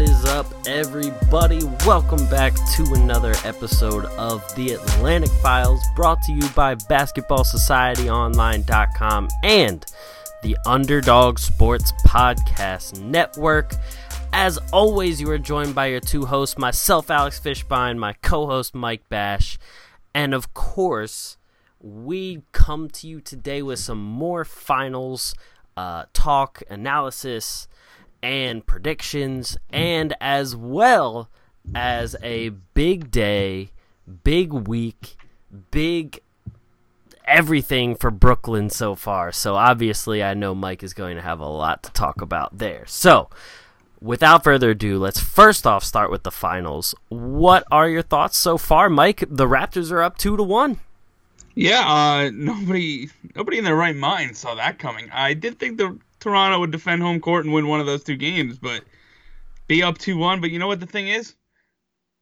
What is up, everybody? Welcome back to another episode of The Atlantic Files, brought to you by BasketballSocietyOnline.com and the Underdog Sports Podcast Network. As always, you are joined by your two hosts, myself, Alex Fishbein, my co host, Mike Bash, and of course, we come to you today with some more finals uh, talk, analysis, and predictions, and as well as a big day, big week, big everything for Brooklyn so far. So obviously, I know Mike is going to have a lot to talk about there. So, without further ado, let's first off start with the finals. What are your thoughts so far, Mike? The Raptors are up two to one. Yeah, uh, nobody, nobody in their right mind saw that coming. I did think the Toronto would defend home court and win one of those two games, but be up 2 1. But you know what the thing is?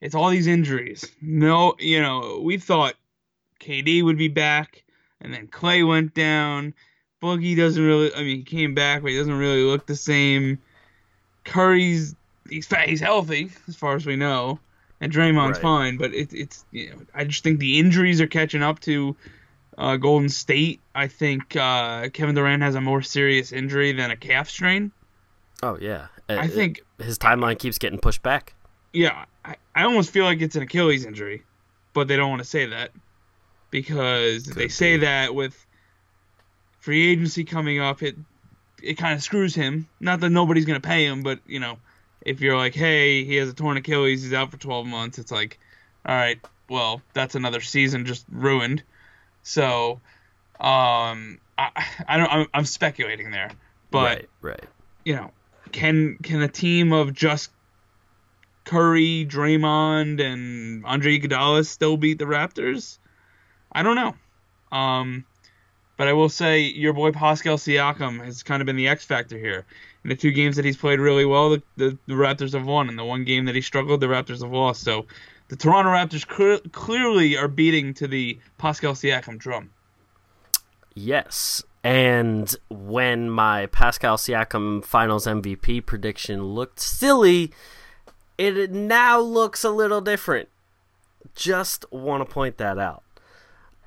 It's all these injuries. No, you know, we thought KD would be back, and then Klay went down. Boogie doesn't really, I mean, he came back, but he doesn't really look the same. Curry's, he's, fat, he's healthy, as far as we know. And Draymond's Right. fine, but it, it's, you know, I just think the injuries are catching up to uh, Golden State. I think uh, Kevin Durant has a more serious injury than a calf strain. Oh yeah, I Uh, think, his timeline keeps getting pushed back. yeah, I, I almost feel like it's an Achilles injury, but they don't want to say that because they Could say that with free agency coming up, it it kind of screws him. Not that nobody's gonna pay him, but you know, if you're like, hey, he has a torn Achilles, he's out for 12 months, it's like, all right, well, that's another season just ruined. So, um, I, I don't, I'm, I'm speculating there, but right, right. you know, can can a team of just Curry, Draymond, and Andre Iguodala still beat the Raptors? I don't know. Um, but I will say your boy Pascal Siakam has kind of been the X factor here. In the two games that he's played really well, the, the, the Raptors have won. In the one game that he struggled, the Raptors have lost. So the Toronto Raptors clear, clearly are beating to the Pascal Siakam drum. Yes. And when my Pascal Siakam Finals MVP prediction looked silly, it now looks a little different. Just want to point that out.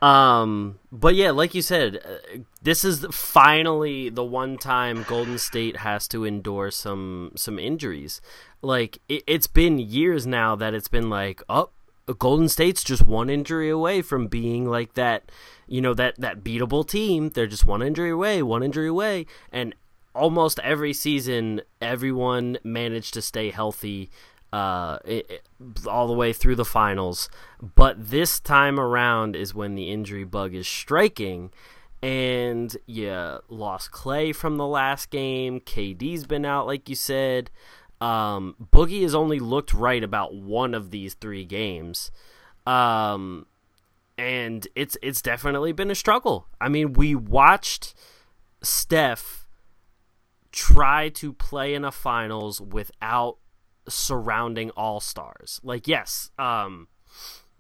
Um, but yeah, like you said, uh, this is finally the one time Golden State has to endure some some injuries. Like it, it's been years now that it's been like, oh, Golden State's just one injury away from being like that, you know, that that beatable team. They're just one injury away, one injury away, and almost every season, everyone managed to stay healthy uh, it, it- all the way through the finals. But this time around is when the injury bug is striking. And you lost Klay from the last game. KD's been out, like you said. Um, Boogie has only looked right about one of these three games. Um, and it's it's definitely been a struggle. I mean, we watched Steph try to play in a finals without surrounding all stars. Like, yes, um,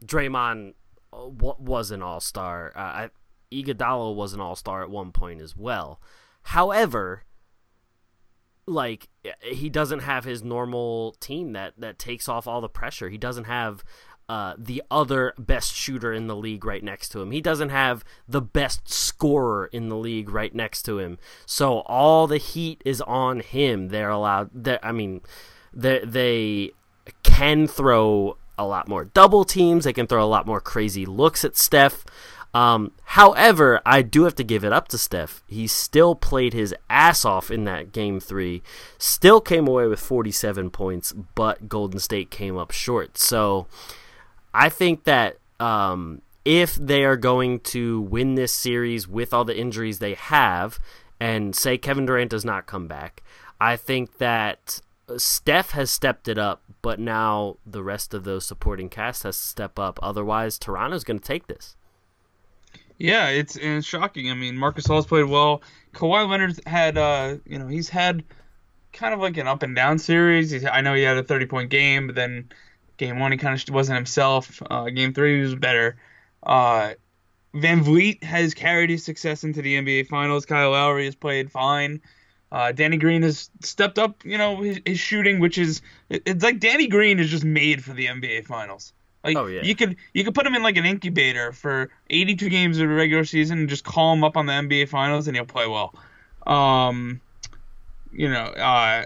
Draymond uh, was an all star. Uh, Iguodala was an all star at one point as well. However, like he doesn't have his normal team that that takes off all the pressure. He doesn't have uh, the other best shooter in the league right next to him. He doesn't have the best scorer in the league right next to him. So all the heat is on him. They're allowed. They're, I mean, they they can throw a lot more double teams. They can throw a lot more crazy looks at Steph. Um, however, I do have to give it up to Steph. He still played his ass off in that game three, still came away with 47 points, but Golden State came up short. So I think that um, if they are going to win this series with all the injuries they have, and say Kevin Durant does not come back, I think that Steph has stepped it up, but now the rest of those supporting cast has to step up. Otherwise, Toronto's going to take this. Yeah, it's it's shocking. I mean, Marcus Gasol's played well. Kawhi Leonard had, uh, you know, he's had kind of like an up and down series. He's, I know he had a 30 point game, but then game one he kind of wasn't himself. Uh, game three he was better. Uh, VanVleet has carried his success into the NBA Finals. Kyle Lowry has played fine. Uh, Danny Green has stepped up, you know, his, his shooting, which is it's like Danny Green is just made for the NBA Finals. Like Oh, yeah. you could you could put him in like an incubator for 82 games of the regular season and just call him up on the NBA Finals and he'll play well. Um, you know, uh,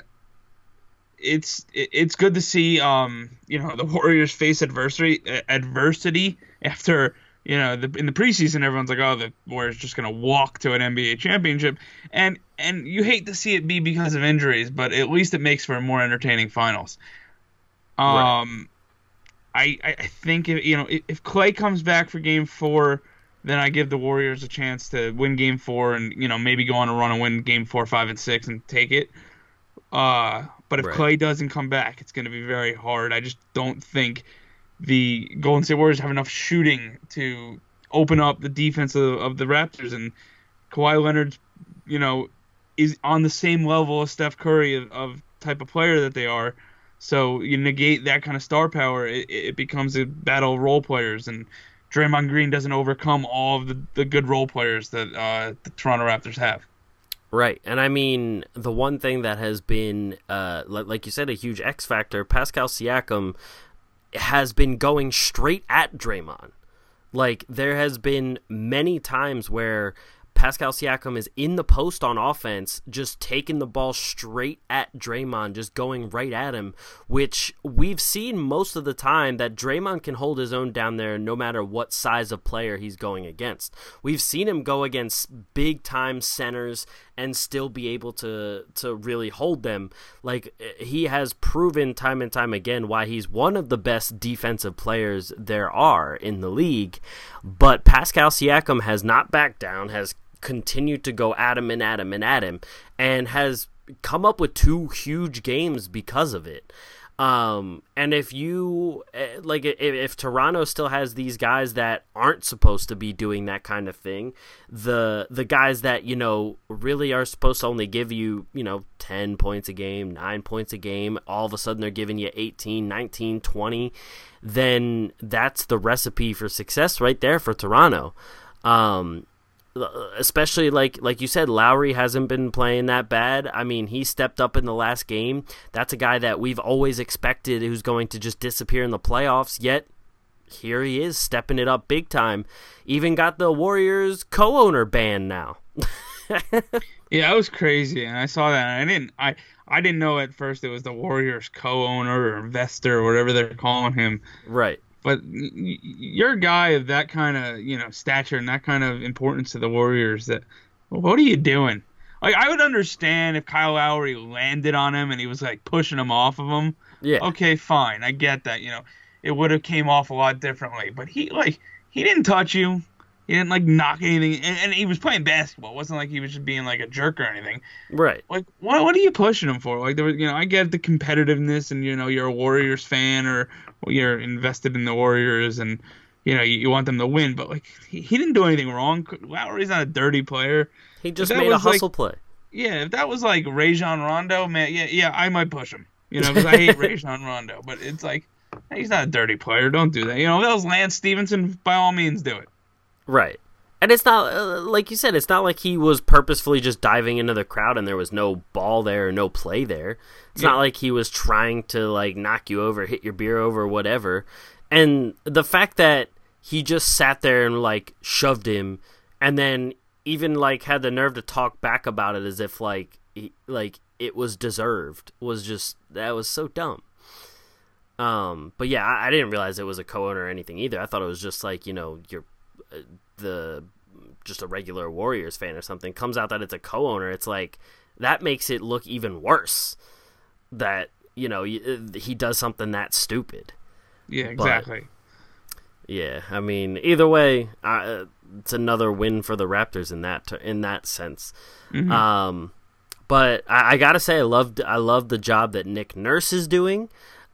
it's it- it's good to see um you know the Warriors face adversity adversity after you know the, in the preseason everyone's like oh the Warriors just gonna walk to an NBA championship and and you hate to see it be because of injuries but at least it makes for a more entertaining finals. Um, I I I think if, you know if, Klay comes back for Game Four, then I give the Warriors a chance to win Game Four and you know maybe go on a run and win Game Four, Five, and Six and take it. Uh, but if Right. Klay doesn't come back, it's going to be very hard. I just don't think the Golden State Warriors have enough shooting to open up the defense of, of the Raptors. And Kawhi Leonard, you know, is on the same level as Steph Curry of, of type of player that they are. So you negate that kind of star power, it, it becomes a battle of role players. And Draymond Green doesn't overcome all of the, the good role players that uh, the Toronto Raptors have. Right. And I mean, the one thing that has been, uh, like you said, a huge X factor, Pascal Siakam has been going straight at Draymond. Like, there has been many times where Pascal Siakam is in the post on offense, just taking the ball straight at Draymond, just going right at him, which we've seen most of the time that Draymond can hold his own down there no matter what size of player he's going against. We've seen him go against big time centers and still be able to to really hold them. Like he has proven time and time again why he's one of the best defensive players there are in the league. But Pascal Siakam has not backed down, has continued to go at him and at him and at him, and has come up with two huge games because of it. Um, and if you eh, like, if, if Toronto still has these guys that aren't supposed to be doing that kind of thing, the the guys that you know really are supposed to only give you you know 10 points a game, 9 points a game, all of a sudden they're giving you 18, 19, 20, then that's the recipe for success right there for Toronto. Um, especially like like you said Lowry hasn't been playing that bad. I mean, he stepped up in the last game. That's a guy that we've always expected who's going to just disappear in the playoffs, yet here he is stepping it up big time. Even got the Warriors co-owner banned now. Yeah, that was crazy, and I saw that. And I didn't, I, I didn't know at first it was the Warriors co-owner or investor or whatever they're calling him. right. But you're a guy of that kind of, you know, stature and that kind of importance to the Warriors. That, what are you doing? Like, I would understand if Kyle Lowry landed on him and he was like pushing him off of him. Yeah. Okay, fine, I get that. You know, it would have came off a lot differently. But he like he didn't touch you. He didn't like knock anything, and, and he was playing basketball. It wasn't like he was just being like a jerk or anything. Right. Like, what what are you pushing him for? Like, there was, you know, I get the competitiveness, and you know, you're a Warriors fan or you're invested in the Warriors, and you know, you, you want them to win. But like, he, he didn't do anything wrong. Lowry's not a dirty player. He just made a was, like- hustle play. Yeah, if that was like Rajon Rondo, man, yeah, yeah, I might push him. You know, because I hate Rajon Rondo. But it's like, he's not a dirty player. Don't do that. You know, if that was Lance Stephenson. By all means, do it. Right. And it's not uh, like you said. It's not like he was purposefully just diving into the crowd and there was no ball there or no play there. It's Yeah. not like he was trying to like knock you over, hit your beer over, whatever. And the fact that he just sat there and like shoved him, and then even like had the nerve to talk back about it as if like he, like it was deserved was just that was so dumb. Um, but yeah, I, I didn't realize it was a co-owner or anything either. I thought it was just like you know you're uh, the just a regular Warriors fan or something. Comes out that it's a co-owner. It's like that makes it look even worse. That you know uh, he does something that stupid. Yeah, exactly. Yeah, I mean, either way, uh, it's another win for the Raptors in that in that sense. Um, But I, I gotta say, I loved I love the job that Nick Nurse is doing.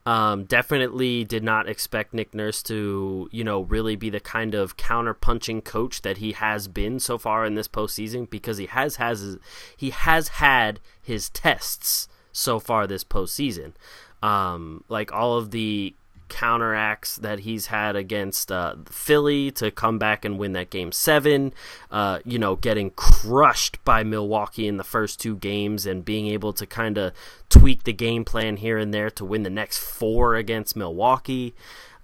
Um, definitely did not expect Nick Nurse to, you know, really be the kind of counter punching coach that he has been so far in this postseason because he has has he has had his tests so far this postseason. Um, like all of the counteracts that he's had against uh, Philly to come back and win that game seven. Uh, you know, getting crushed by Milwaukee in the first two games and being able to kind of tweak the game plan here and there to win the next four against Milwaukee.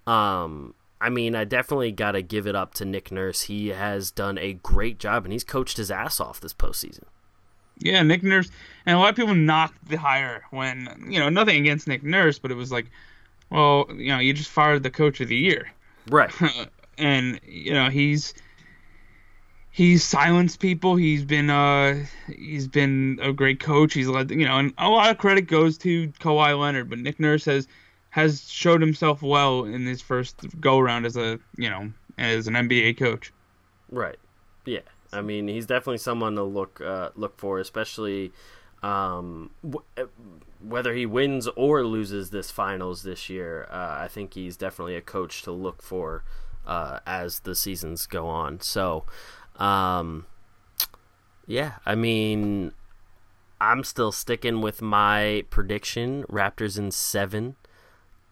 Um, I mean, I definitely got to give it up to Nick Nurse. He has done a great job and he's coached his ass off this postseason. Yeah, Nick Nurse, and a lot of people knocked the hire when you know nothing against Nick Nurse, but it was like, well, you know, you just fired the coach of the year, right? and you know he's he's silenced people. He's been uh he's been a great coach. He's led you know, and a lot of credit goes to Kawhi Leonard, but Nick Nurse has has showed himself well in his first go around as a you know as an NBA coach. Right. Yeah. I mean, he's definitely someone to look uh, look for, especially um, w- uh, whether he wins or loses this finals this year. Uh, I think he's definitely a coach to look for uh, as the seasons go on. So, um, yeah, I mean, I'm still sticking with my prediction: Raptors in seven.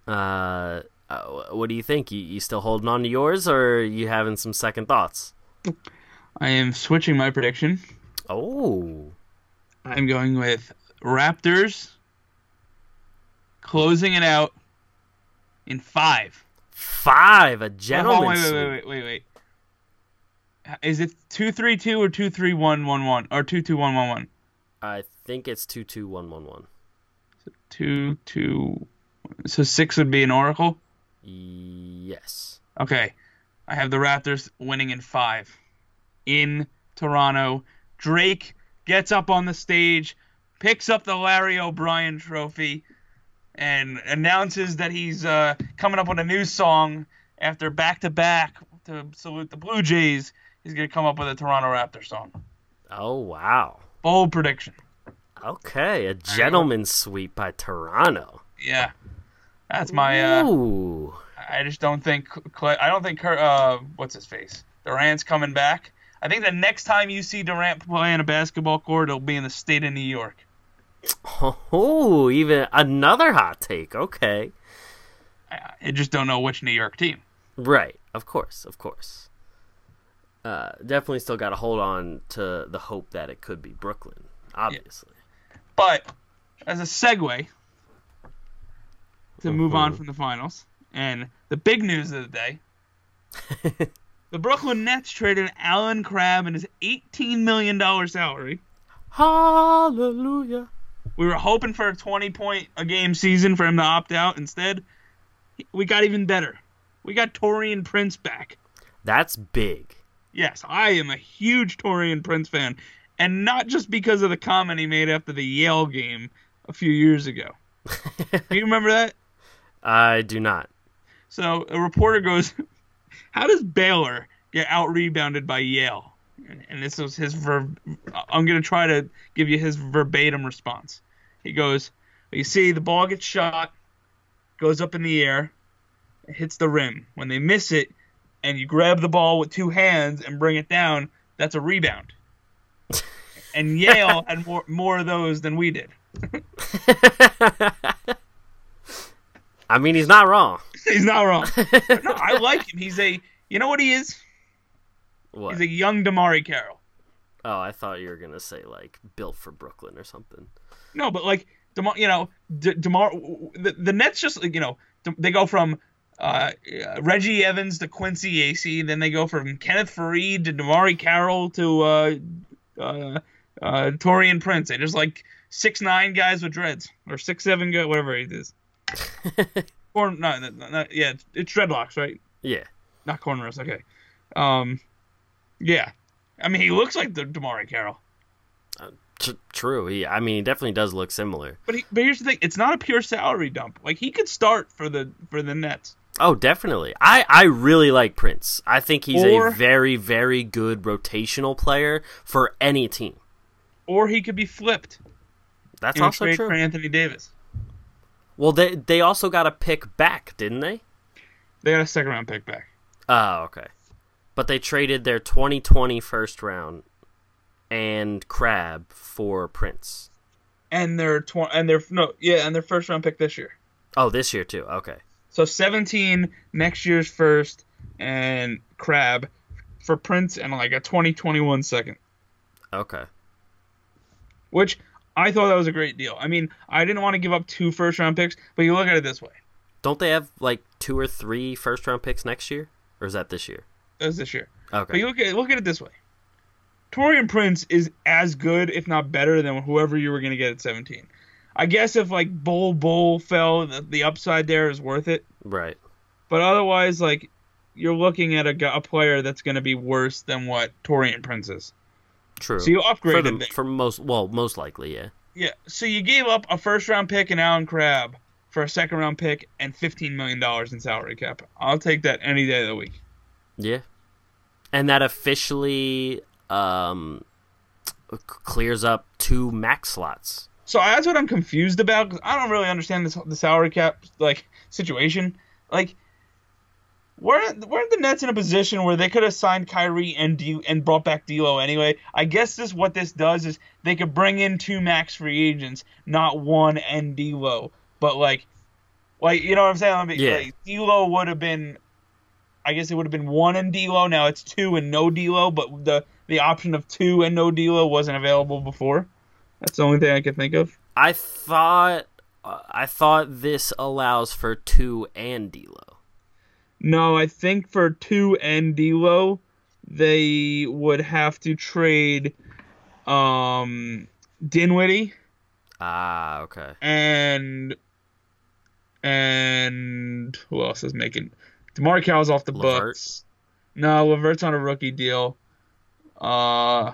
Uh, uh what do you think? You, you still holding on to yours, or you having some second thoughts? I am switching my prediction. Oh. I'm going with Raptors closing it out in five. Five, a gentleman. Oh, wait, wait, wait, wait, wait, wait. Is it two three two or two three one one one or two two one one one? I think it's two two one one one. Two two. So six would be an oracle. Yes. Okay, I have the Raptors winning in five in Toronto. Drake gets up on the stage, picks up the Larry O'Brien trophy, and announces that he's uh, coming up with a new song after back to back to salute the Blue Jays. He's going to come up with a Toronto Raptors song. Oh, wow. Bold prediction. Okay, a gentleman's sweep by Toronto. Yeah. That's my. Uh, Ooh. I just don't think. I don't think. Uh, what's his face? Durant's coming back. I think the next time you see Durant playing a basketball court, it'll be in the state of New York. Oh, even another hot take. Okay. I just don't know which New York team. Right. Of course. Of course. Uh, definitely still got to hold on to the hope that it could be Brooklyn, obviously. Yeah. But as a segue to move on from the finals, and the big news of the day The Brooklyn Nets traded Allen Crabbe and his $18 million salary. Hallelujah. We were hoping for a 20 point a game season for him to opt out. Instead, we got even better. We got Taurean Prince back. That's big. Yes, I am a huge Taurean Prince fan. And not just because of the comment he made after the Yale game a few years ago. do you remember that? I do not. So a reporter goes, how does Baylor get out rebounded by Yale? And this was his verb. I'm gonna try to give you his verbatim response. He goes, "You see, the ball gets shot, goes up in the air, hits the rim. When they miss it, and you grab the ball with two hands and bring it down, that's a rebound." and Yale had more more of those than we did. I mean, he's not wrong. he's not wrong. no, I like him. He's a, you know what he is? What? He's a young DeMarre Carroll. Oh, I thought you were gonna say like built for Brooklyn or something. No, but like DeMarre, you know, De- DeMarre, the, the Nets just you know they go from uh, Reggie Evans to Quincy Acy, then they go from Kenneth Faried to DeMarre Carroll to uh, uh, uh, Taurean Prince. They just like six nine guys with dreads or six seven guy, whatever it is. or no, no, no, yeah, it's, it's dreadlocks, right? Yeah, not cornrows. Okay, um, yeah. I mean, he looks like the DeMarre Carroll. Uh, t- true. He, I mean, he definitely does look similar. But he, but here's the thing: it's not a pure salary dump. Like he could start for the for the Nets. Oh, definitely. I, I really like Prince. I think he's or, a very, very good rotational player for any team. Or he could be flipped. That's also true. for Anthony Davis. Well, they they also got a pick back, didn't they? They got a second round pick back. Oh, okay. But they traded their 2020 first round and Crabbe for Prince. And their tw- and their no yeah and their first round pick this year. Oh, this year too. Okay. So 17 next year's first and Crabbe for Prince and like a 2021 second, Okay. which I thought that was a great deal. I mean, I didn't want to give up two first round picks, but you look at it this way. Don't they have like two or three first round picks next year? Or is that this year? That was this year. Okay. But you look at look at it this way. Taurean Prince is as good, if not better, than whoever you were going to get at 17. I guess if like Bol Bol fell, the, the upside there is worth it. Right. But otherwise, like you're looking at a, a player that's going to be worse than what Taurean Prince is. True. So you for, upgraded the, for most well, most likely, yeah. Yeah. So you gave up a first round pick and Allen Crabbe for a second round pick and 15 million dollars in salary cap. I'll take that any day of the week. Yeah. And that officially um clears up two max slots. So that's what I'm confused about 'cause I don't really understand this the salary cap like situation. Like, weren't weren't the Nets in a position where they could have signed Kyrie and D, and brought back D'Lo anyway? I guess this what this does is they could bring in two max free agents, not one and D'Lo, but like, like you know what I'm saying? I mean, Yeah. like, D'Lo would have been, I guess it would have been one and D'Lo. Now it's two and no D'Lo, but the the option of two and no D'Lo wasn't available before. That's the only thing I can think of. I thought uh, I thought this allows for two and D'Lo. No, I think for two and D'Lo, they would have to trade um Dinwiddie Ah, okay. and and who else is making DeMarre Carroll's off the Levert? books. No, Levert's on a rookie deal. Uh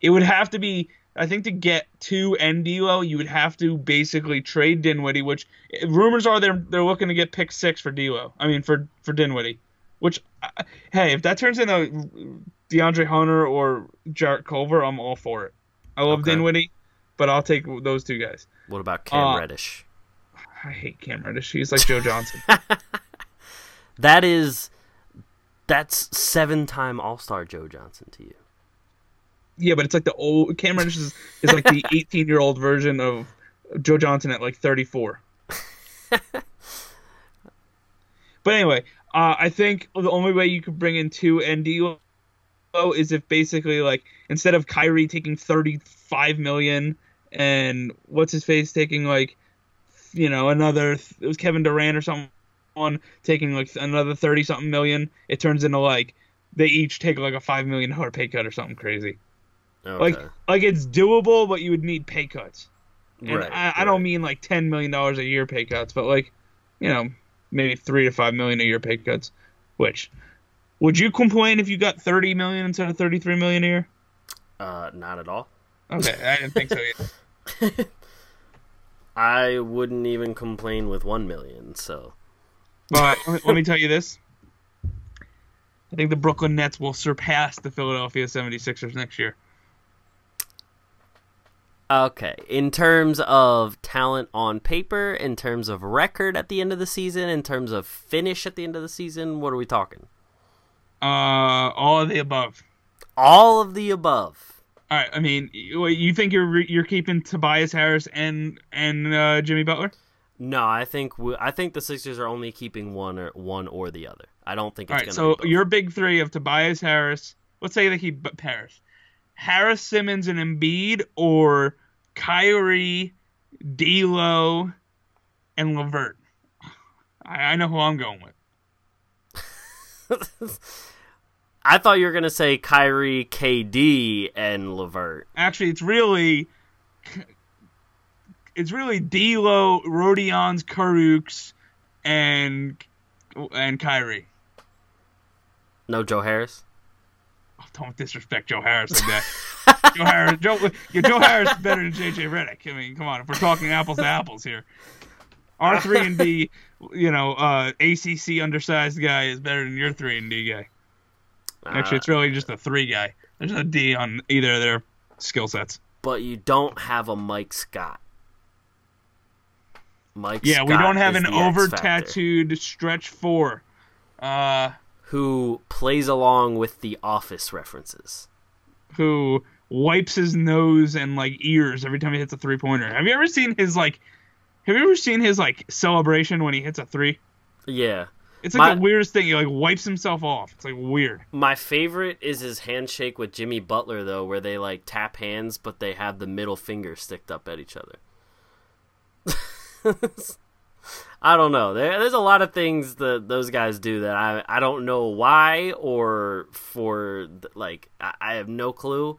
it would have to be I think to get to and you would have to basically trade Dinwiddie, which rumors are they're they're looking to get pick six for D'Lo. I mean for for Dinwiddie, which uh, hey, if that turns into DeAndre Hunter or Jarrett Culver, I'm all for it. I love Okay. Dinwiddie, but I'll take those two guys. What about Cam Uh, Reddish? I hate Cam Reddish. He's like Joe Johnson. That is that's seven-time All-Star Joe Johnson to you. yeah, but it's like the old Cam Reddish is, is like the 18 year old version of Joe Johnson at like 34. but anyway, uh, I think the only way you could bring in two ND is if basically like instead of Kyrie taking 35 million and what's his face taking like you know another it was Kevin Durant or someone taking like another 30 something million, it turns into like they each take like a five million dollar pay cut or something crazy. Okay. Like like it's doable, but you would need pay cuts. And right, I, I don't mean like ten million dollars a year pay cuts, but like, you know, maybe three to five million a year pay cuts. Which would you complain if you got thirty million instead of thirty three million a year? uh not at all. Okay, I didn't think so either. I wouldn't even complain with 1 million, so But let me- tell you this. I think the Brooklyn Nets will surpass the Philadelphia 76ers next year. Okay, in terms of talent on paper, in terms of record at the end of the season, in terms of finish at the end of the season, what are we talking? Uh, all of the above. All of the above. All right. I mean, you you think you're you're keeping Tobias Harris and and uh, Jimmy Butler? No, I think we, I think the Sixers are only keeping one or one or the other. I don't think it's All going right. to So your big three of Tobias Harris. Let's say they keep B- Harris, Harris, Simmons, and Embiid, or Kyrie, D'Lo, and Levert. I, I know who I'm going with. I thought you were going to say Kyrie, KD, and Levert. Actually, it's really it's really D'Lo, Rodions, Kurucs, and and Kyrie. No Joe Harris. Oh, don't disrespect Joe Harris like that. Joe Harris, Joe, yeah, Joe Harris is better than JJ Redick. I mean, come on, if we're talking apples to apples here. Our three and D, you know, uh, ACC undersized guy is better than your three and D guy. Actually, it's really just a three guy. There's no D on either of their skill sets. but you don't have a Mike Scott. Mike Yeah, we don't have an over tattooed stretch four. Uh, who plays along with the Office references. who wipes his nose and like ears every time he hits a three pointer. Have you ever seen his like? Have you ever seen his like celebration when he hits a three? Yeah. It's like My- the weirdest thing. He like wipes himself off. It's like weird. My favorite is his handshake with Jimmy Butler though, where they like tap hands but they have the middle finger sticked up at each other. I don't know. There, there's a lot of things that those guys do that I I don't know why or for like I, I have no clue,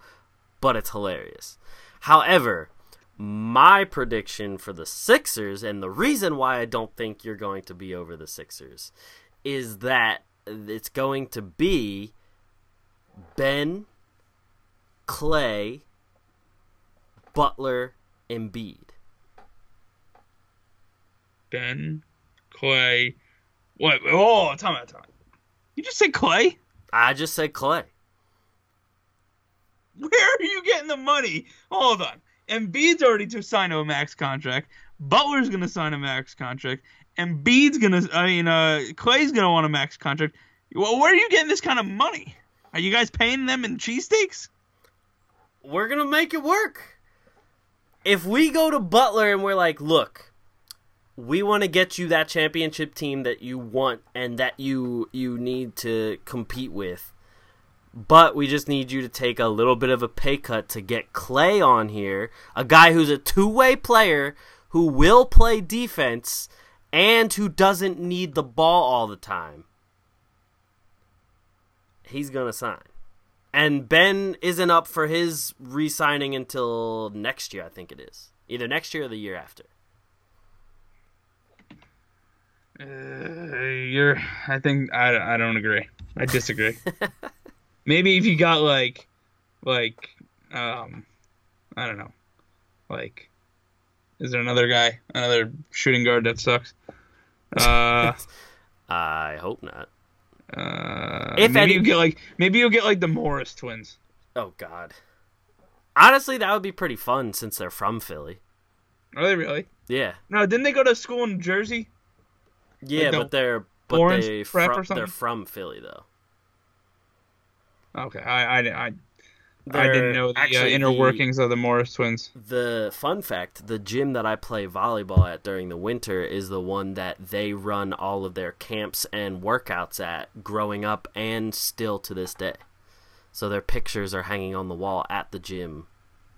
but it's hilarious. However, my prediction for the Sixers and the reason why I don't think you're going to be over the Sixers is that it's going to be Ben, Klay, Butler, Embiid. Ben, Klay, what? Oh, time out, time out. You just said Klay? I just said Klay. Where are you getting the money? Hold on. Embiid's already to sign a max contract. Butler's gonna sign a max contract. Embiid's gonna. I mean, uh, Klay's gonna want a max contract. Well, where are you getting this kind of money? Are you guys paying them in cheesesteaks? We're gonna make it work. If we go to Butler and we're like, look, we want to get you that championship team that you want and that you you need to compete with. But we just need you to take a little bit of a pay cut to get Klay on here, a guy who's a two-way player who will play defense and who doesn't need the ball all the time. He's going to sign. And Ben isn't up for his re-signing until next year, I think it is. Either next year or the year after. Uh, you're. I think I, I don't agree. I disagree. Maybe if you got like, like, um, I don't know, like, is there another guy, another shooting guard that sucks? Uh, I hope not. uh, If maybe any- you get like, maybe you'll get like the Morris twins. Oh God. Honestly, that would be pretty fun since they're from Philly. Are they really? Yeah, No, didn't they go to school in Jersey? Yeah, the but they're but they or they're from Philly though. Okay, I, I, I, I didn't know the uh, inner the- workings of the Morris twins. The fun fact: the gym that I play volleyball at during the winter is the one that they run all of their camps and workouts at, growing up and still to this day. So their pictures are hanging on the wall at the gym,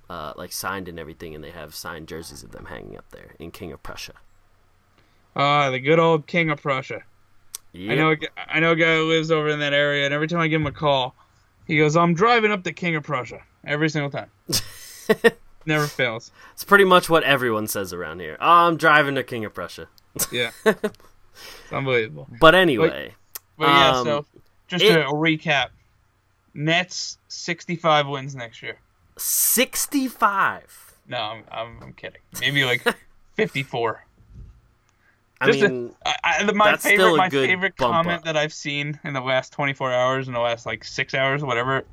uh, like signed and everything, and they have signed jerseys of them hanging up there in King of Prussia. Ah, the good old King of Prussia. Yep. I know, a I know a guy who lives over in that area, and every time I give him a call, he goes, "I'm driving up to King of Prussia every single time." Never fails. It's pretty much what everyone says around here. Oh, I'm driving to King of Prussia. Yeah, it's unbelievable. But anyway, But yeah, Um, so just it- recap: Nets 65 wins next year. 65. No, I'm, I'm, I'm kidding. Maybe like 54. I Just a- mean, I, I, my That's still favorite, a my good favorite comment up. that I've seen in the last 24 hours, in the last like six hours, whatever.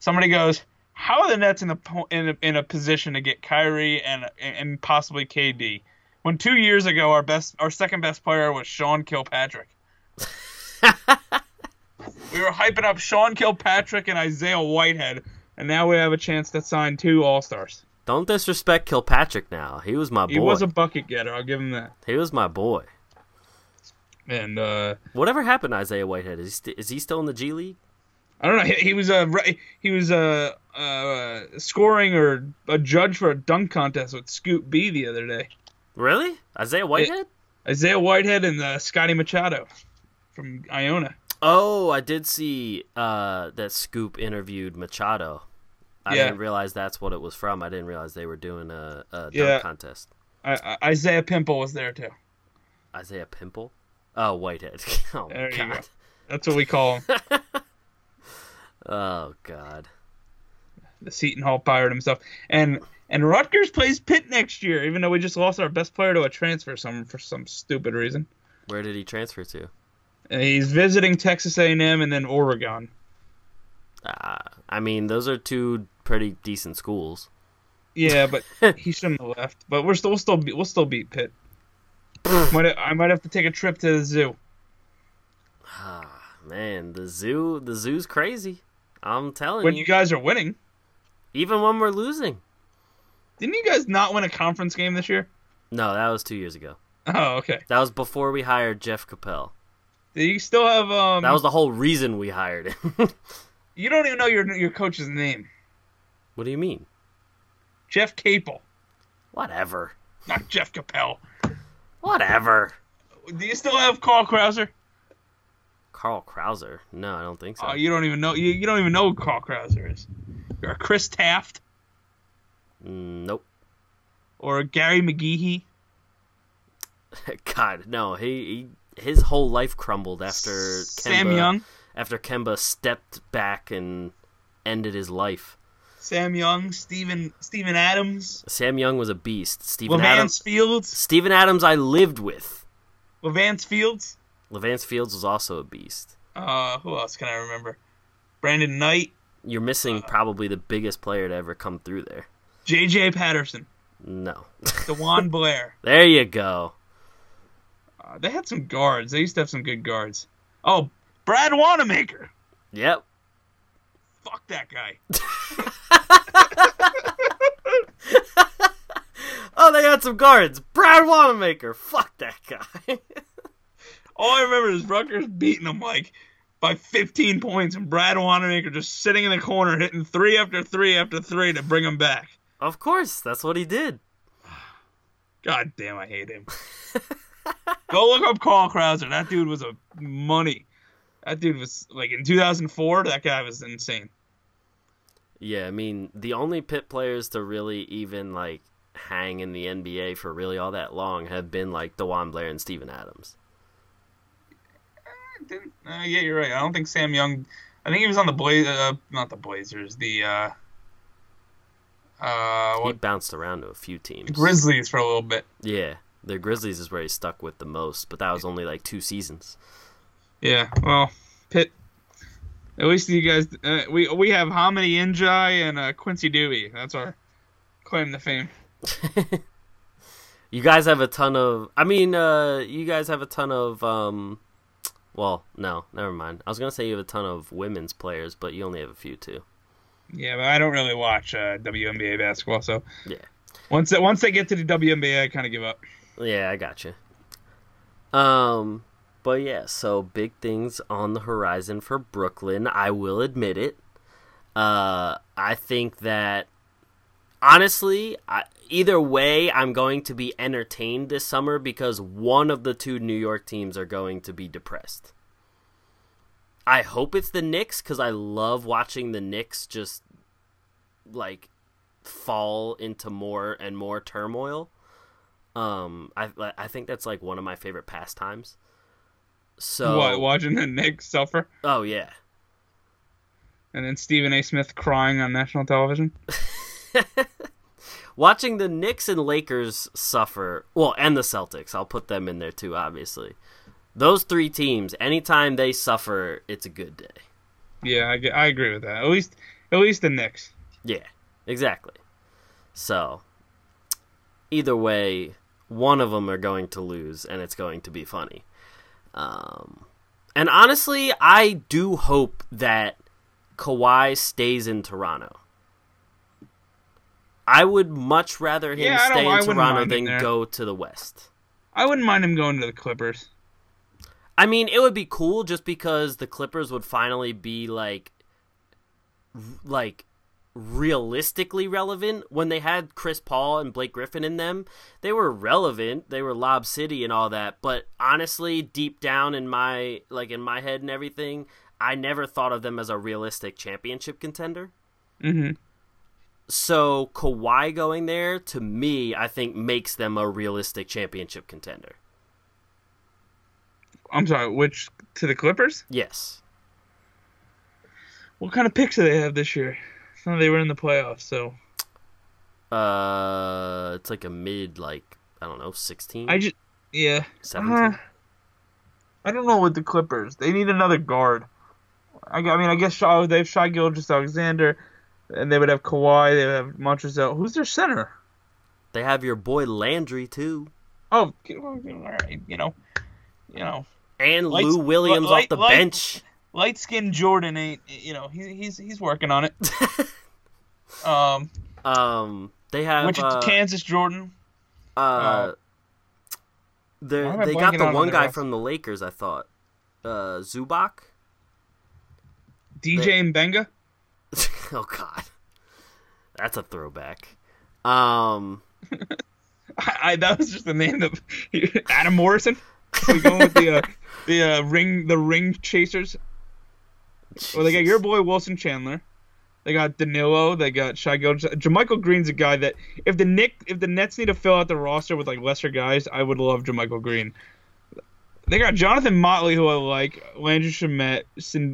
Somebody goes, "How are the Nets in a in a, in a position to get Kyrie and and possibly KD?" When two years ago, our best, our second best player was Sean Kilpatrick. we were hyping up Sean Kilpatrick and Isaiah Whitehead, and now we have a chance to sign two All Stars. Don't disrespect Kilpatrick now. He was my boy. He was a bucket getter, I'll give him that. He was my boy. And uh, Whatever happened to Isaiah Whitehead? Is he, st- is he still in the G League? I don't know. He, he was a he was a uh, scoring or a judge for a dunk contest with Scoop B the other day. Really? Isaiah Whitehead? Isaiah Whitehead and uh, Scotty Machado from Iona. Oh, I did see uh, that Scoop interviewed Machado. I Yeah. didn't realize that's what it was from. I didn't realize they were doing a, a dunk Yeah. contest. I, I, Isaiah Pimple was there too. Isaiah Pimple? Oh, Whitehead. oh, There you God. go. That's what we call him. Oh, God. the Seton Hall pirate himself. And and Rutgers plays Pitt next year, even though we just lost our best player to a transfer some for some stupid reason. Where did he transfer to? And he's visiting Texas A&M and then Oregon. Uh, I mean, those are two pretty decent schools. Yeah, but he shouldn't have left. But we're still we'll still be, we'll still beat Pitt. might I might have to take a trip to the zoo. Ah, man, the zoo, the zoo's crazy. I'm telling When you. When you guys are winning, Even when we're losing. didn't you guys not win a conference game this year? No, that was two years ago. Oh, okay. That was before we hired Jeff Capel. Do you still have um? That was the whole reason we hired him. You don't even know your your coach's name, what do you mean? Jeff Capel, Whatever. not Jeff Capel. Whatever. Do you still have Carl Krauser? Carl Krauser. No, I don't think so. Oh, you don't even know you, you don't even know who Carl Krauser is. Or Chris Taft Mm, nope. or Gary McGeehee. God, no. He, he his whole life crumbled after Sam Kemba, Young. After Kemba stepped back and ended his life. Sam Young, Stephen Steven Adams, Sam Young was a beast. Steven Levance Adams. Fields, Steven Adams, I lived with. Levance Fields. Levance Fields was also a beast. Uh, who else can I remember? Brandon Knight, You're missing probably the biggest player to ever come through there. J.J. Patterson, No. DeJuan Blair. there you go. Uh, they had some guards. They used to have some good guards. Oh, Brad Wanamaker. Yep. Fuck that guy. Oh, they had some guards. Brad Wanamaker. Fuck that guy. All I remember is Rutgers beating them like by 15 points, and Brad Wanamaker just sitting in the corner hitting three after three after three to bring them back. of course, that's what he did. God damn, I hate him. Go look up Carl Krauser. That dude was a money. That dude was like in 2004. That guy was insane. Yeah, I mean, the only pit players to really even like hang in the NBA for really all that long have been like DeJuan Blair and Steven Adams. Didn't, uh, yeah, you're right. I don't think Sam Young. I think he was on the Blaze. Uh, not the Blazers. The uh, uh, He bounced around to a few teams. Grizzlies for a little bit. Yeah, the Grizzlies is where he stuck with the most, but that was only like two seasons. Yeah. Well, Pitt. At least you guys. Uh, we we have Hamady N'diaye and uh, Quincy Douby. That's our claim to fame. You guys have a ton of. I mean, uh, you guys have a ton of. Um, well, no, never mind. I was gonna say you have a ton of women's players, but you only have a few too. Yeah, but I don't really watch uh, WNBA basketball, so Yeah. once they, once they get to the WNBA, I kind of give up. Yeah, I got you. Um, but yeah, so big things on the horizon for Brooklyn. I will admit it. Uh, I think that honestly, I, either way, I'm going to be entertained this summer because one of the two New York teams are going to be depressed. I hope it's the Knicks because I love watching the Knicks just like fall into more and more turmoil. Um, I I think that's like one of my favorite pastimes. So What, watching the Knicks suffer oh yeah, and then Stephen A. Smith crying on national television. watching the Knicks and Lakers suffer. Well, and the Celtics. I'll put them in there too. Obviously, those three teams. Anytime they suffer, it's a good day. Yeah, I, I agree with that. At least at least the Knicks. Yeah, exactly. So, either way, one of them are going to lose, and it's going to be funny. Um, and honestly, I do hope that Kawhi stays in Toronto. I would much rather him Yeah, stay in Toronto than go to the West. I wouldn't mind him going to the Clippers. I mean, it would be cool just because the Clippers would finally be like, like realistically relevant. When they had Chris Paul and Blake Griffin in them, they were relevant. They were Lob City and all that. But honestly, deep down in my like in my head and everything, I never thought of them as a realistic championship contender. Mm-hmm. So Kawhi going there to me, I think makes them a realistic championship contender. I'm sorry, which to the Clippers? Yes. What kind of picks do they have this year? No, they were in the playoffs, so Uh, it's like a mid, like I don't know, sixteen, I just yeah. seventeen. Uh, I don't know with the Clippers. They need another guard. I, I mean, I guess Shaw, they have Shai Gilgeous-Alexander. and they would have Kawhi. They would have Montrezl. Who's their center? They have your boy Landry too, Oh, all right. You know, you know, and Lights- Lou Williams light- off the light- bench. Light skinned Jordan ain't. You know, he, he's he's working on it. um, Um, they have which uh, Kansas Jordan. uh, they're- Why am I they got the on one guy roster? from the Lakers. I thought, uh, Zubac. DJ Mbenga. oh God, that's a throwback. Um, I, I that was just the name of Adam Morrison. We going with the uh, the uh, ring the ring chasers. Well, they got your boy Wilson Chandler. They got Danilo. They got Shai Gilgeous. JaMychal Green's a guy that if the Nick if the Nets need to fill out the roster with like lesser guys, I would love JaMychal Green. They got Jonathan Motley, who I like, Landry Shamet,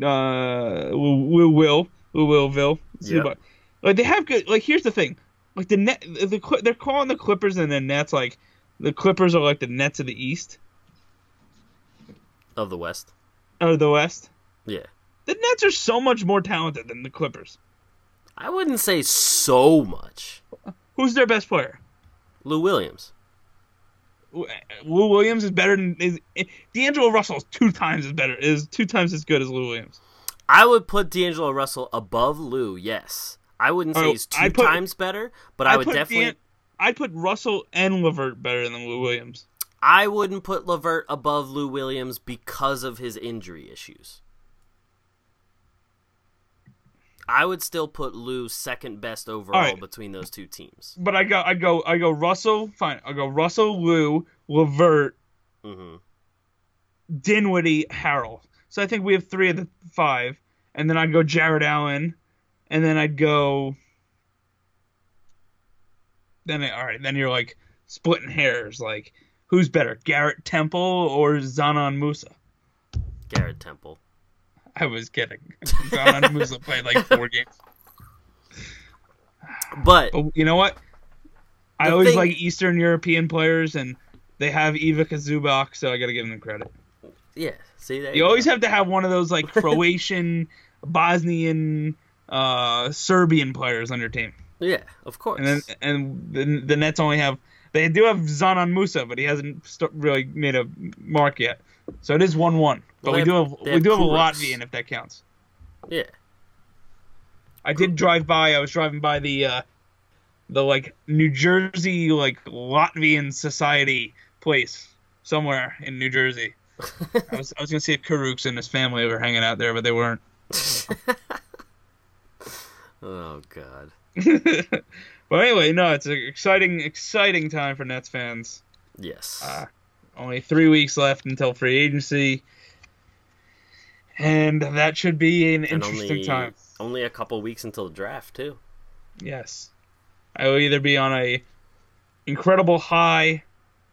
uh, Will Will Will Willville. Yep. Like they have good. Like here's the thing, like the net, the they're calling the Clippers and the Nets like the Clippers are like the Nets of the East of the West. Of the West. Yeah, The Nets are so much more talented than the Clippers. I wouldn't say so much. Who's their best player? Lou Williams. Uh, Lou Williams is better than is D'Angelo Russell is two times as better is two times as good as Lou Williams. I would put D'Angelo Russell above Lou. Yes, I wouldn't say Oh, he's two put- times better, but I would definitely. D'An- I'd put Russell and Levert better than Lou Williams. I wouldn't put Levert above Lou Williams because of his injury issues. I would still put Lou second best overall right. between those two teams. But I go I go I go Russell fine. I go Russell, Lou, Levert, hmm Dinwiddie, Harrell. So I think we have three of the five, and then I'd go Jarrett Allen, and then I'd go. Then all right, then you're like splitting hairs. Like who's better, Garrett Temple or Dzanan Musa? Garrett Temple. I was kidding. Musa played like four games. But But you know what? I always thing- like Eastern European players, and they have Ivica Zubac, so I got to give them credit. yeah, see that. You always have to have one of those like Croatian, Bosnian, uh, Serbian players on your team, Yeah, of course. and then and the, the Nets only have they do have Dzanan Musa, but he hasn't st- really made a mark yet. So it is one one, but Well, we do have- have we do have a. Latvian if that counts. yeah, I did drive by. I was driving by the uh, the like New Jersey like Latvian society place somewhere in New Jersey. I was I was gonna see if Kurucs and his family were hanging out there, but they weren't. oh god. but anyway, no, it's an exciting, exciting time for Nets fans. Yes. Uh, only three weeks left until free agency, and that should be an and interesting only time. only a couple weeks until the draft too. Yes, I will either be on a incredible high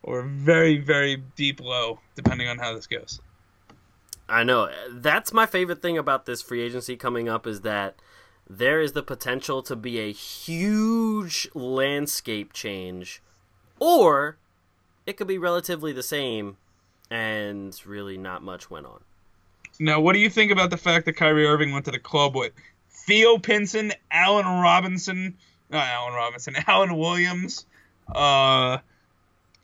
or very, very deep low, depending on how this goes. I know. That's my favorite thing about this free agency coming up is that there is the potential to be a huge landscape change, or it could be relatively the same and really not much went on. Now, what do you think about the fact that Kyrie Irving went to the club with Theo Pinson, Allen Robinson, not Allen Robinson, Alan Williams, uh,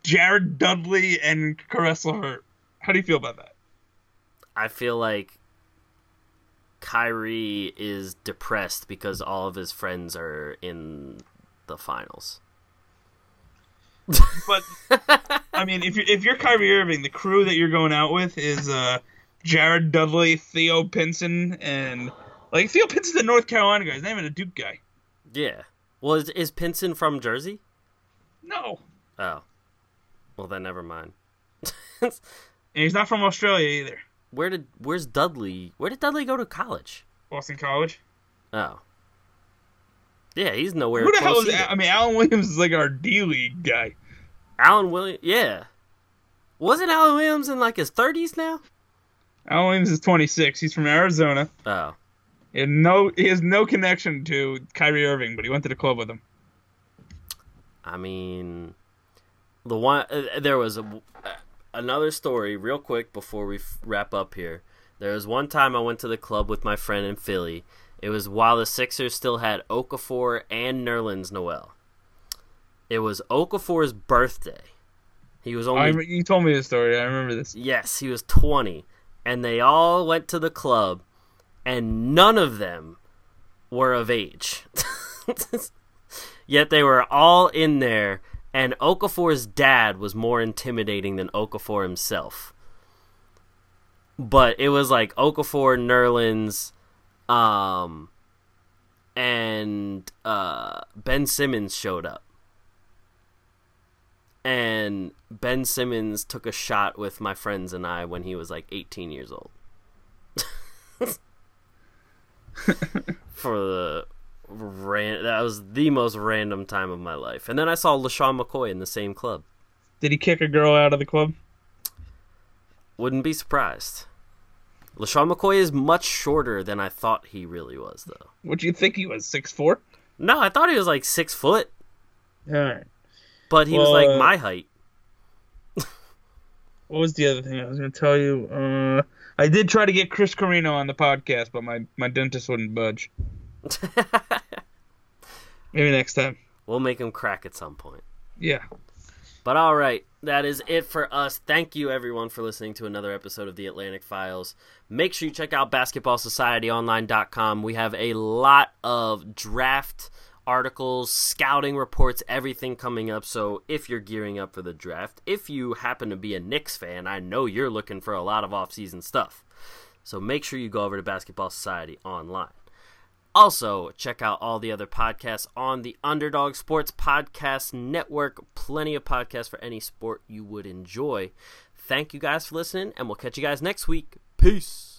Jared Dudley, and Caris LeVert? How do you feel about that? I feel like Kyrie is depressed because all of his friends are in the finals. But I mean, if you're if you're Kyrie Irving, the crew that you're going out with is uh, Jared Dudley, Theo Pinson, and like Theo Pinson's a North Carolina guy. He's not even a Duke guy. Yeah. Well, is, is Pinson from Jersey? No, Oh. Well, then never mind. and he's not from Australia either. Where did where's Dudley? Where did Dudley go to college? Boston College. Oh. Yeah, he's nowhere Who the hell is? either. I mean, Alan Williams is like our D League guy. Alan Williams. Yeah. Wasn't Alan Williams in like his thirties now? Alan Williams is 26. He's from Arizona. Oh. He, had no, he has no connection to Kyrie Irving, but he went to the club with him. I mean, the one uh, there was a, uh, another story real quick before we f- wrap up here. There was one time I went to the club with my friend in Philly, It was while the Sixers still had Okafor and Nerlens Noel. It was Okafor's birthday. He was only. I, you told me this story. I remember this. Yes, he was 20. And they all went to the club, and none of them were of age. Yet they were all in there, and Okafor's dad was more intimidating than Okafor himself. But it was like Okafor, Nerlens, um, and uh, Ben Simmons showed up and Ben Simmons took a shot with my friends and I when he was like 18 years old. For the ran that was the most random time of my life. And then I saw LeSean McCoy in the same club. Did he kick a girl out of the club? Wouldn't be surprised. LeSean McCoy is much shorter than I thought he really was though. What do you think he was? Six four? No, I thought he was like six foot, All right. but he was like uh, my height. What was the other thing I was going to tell you? Uh, I did try to get Chris Carrino on the podcast, but my, my dentist wouldn't budge. Maybe next time. we'll make him crack at some point. Yeah. But all right, that is it for us. Thank you everyone for listening to another episode of the Atlantic Files. Make sure you check out basketballsocietyonline.com. We have a lot of draft articles, scouting reports, everything coming up. So if you're gearing up for the draft, if you happen to be a Knicks fan, I know you're looking for a lot of off-season stuff. So make sure you go over to Basketball Society online. Also, check out all the other podcasts on the Underdog Sports Podcast Network. Plenty of podcasts for any sport you would enjoy. Thank you guys for listening, and we'll catch you guys next week. Peace.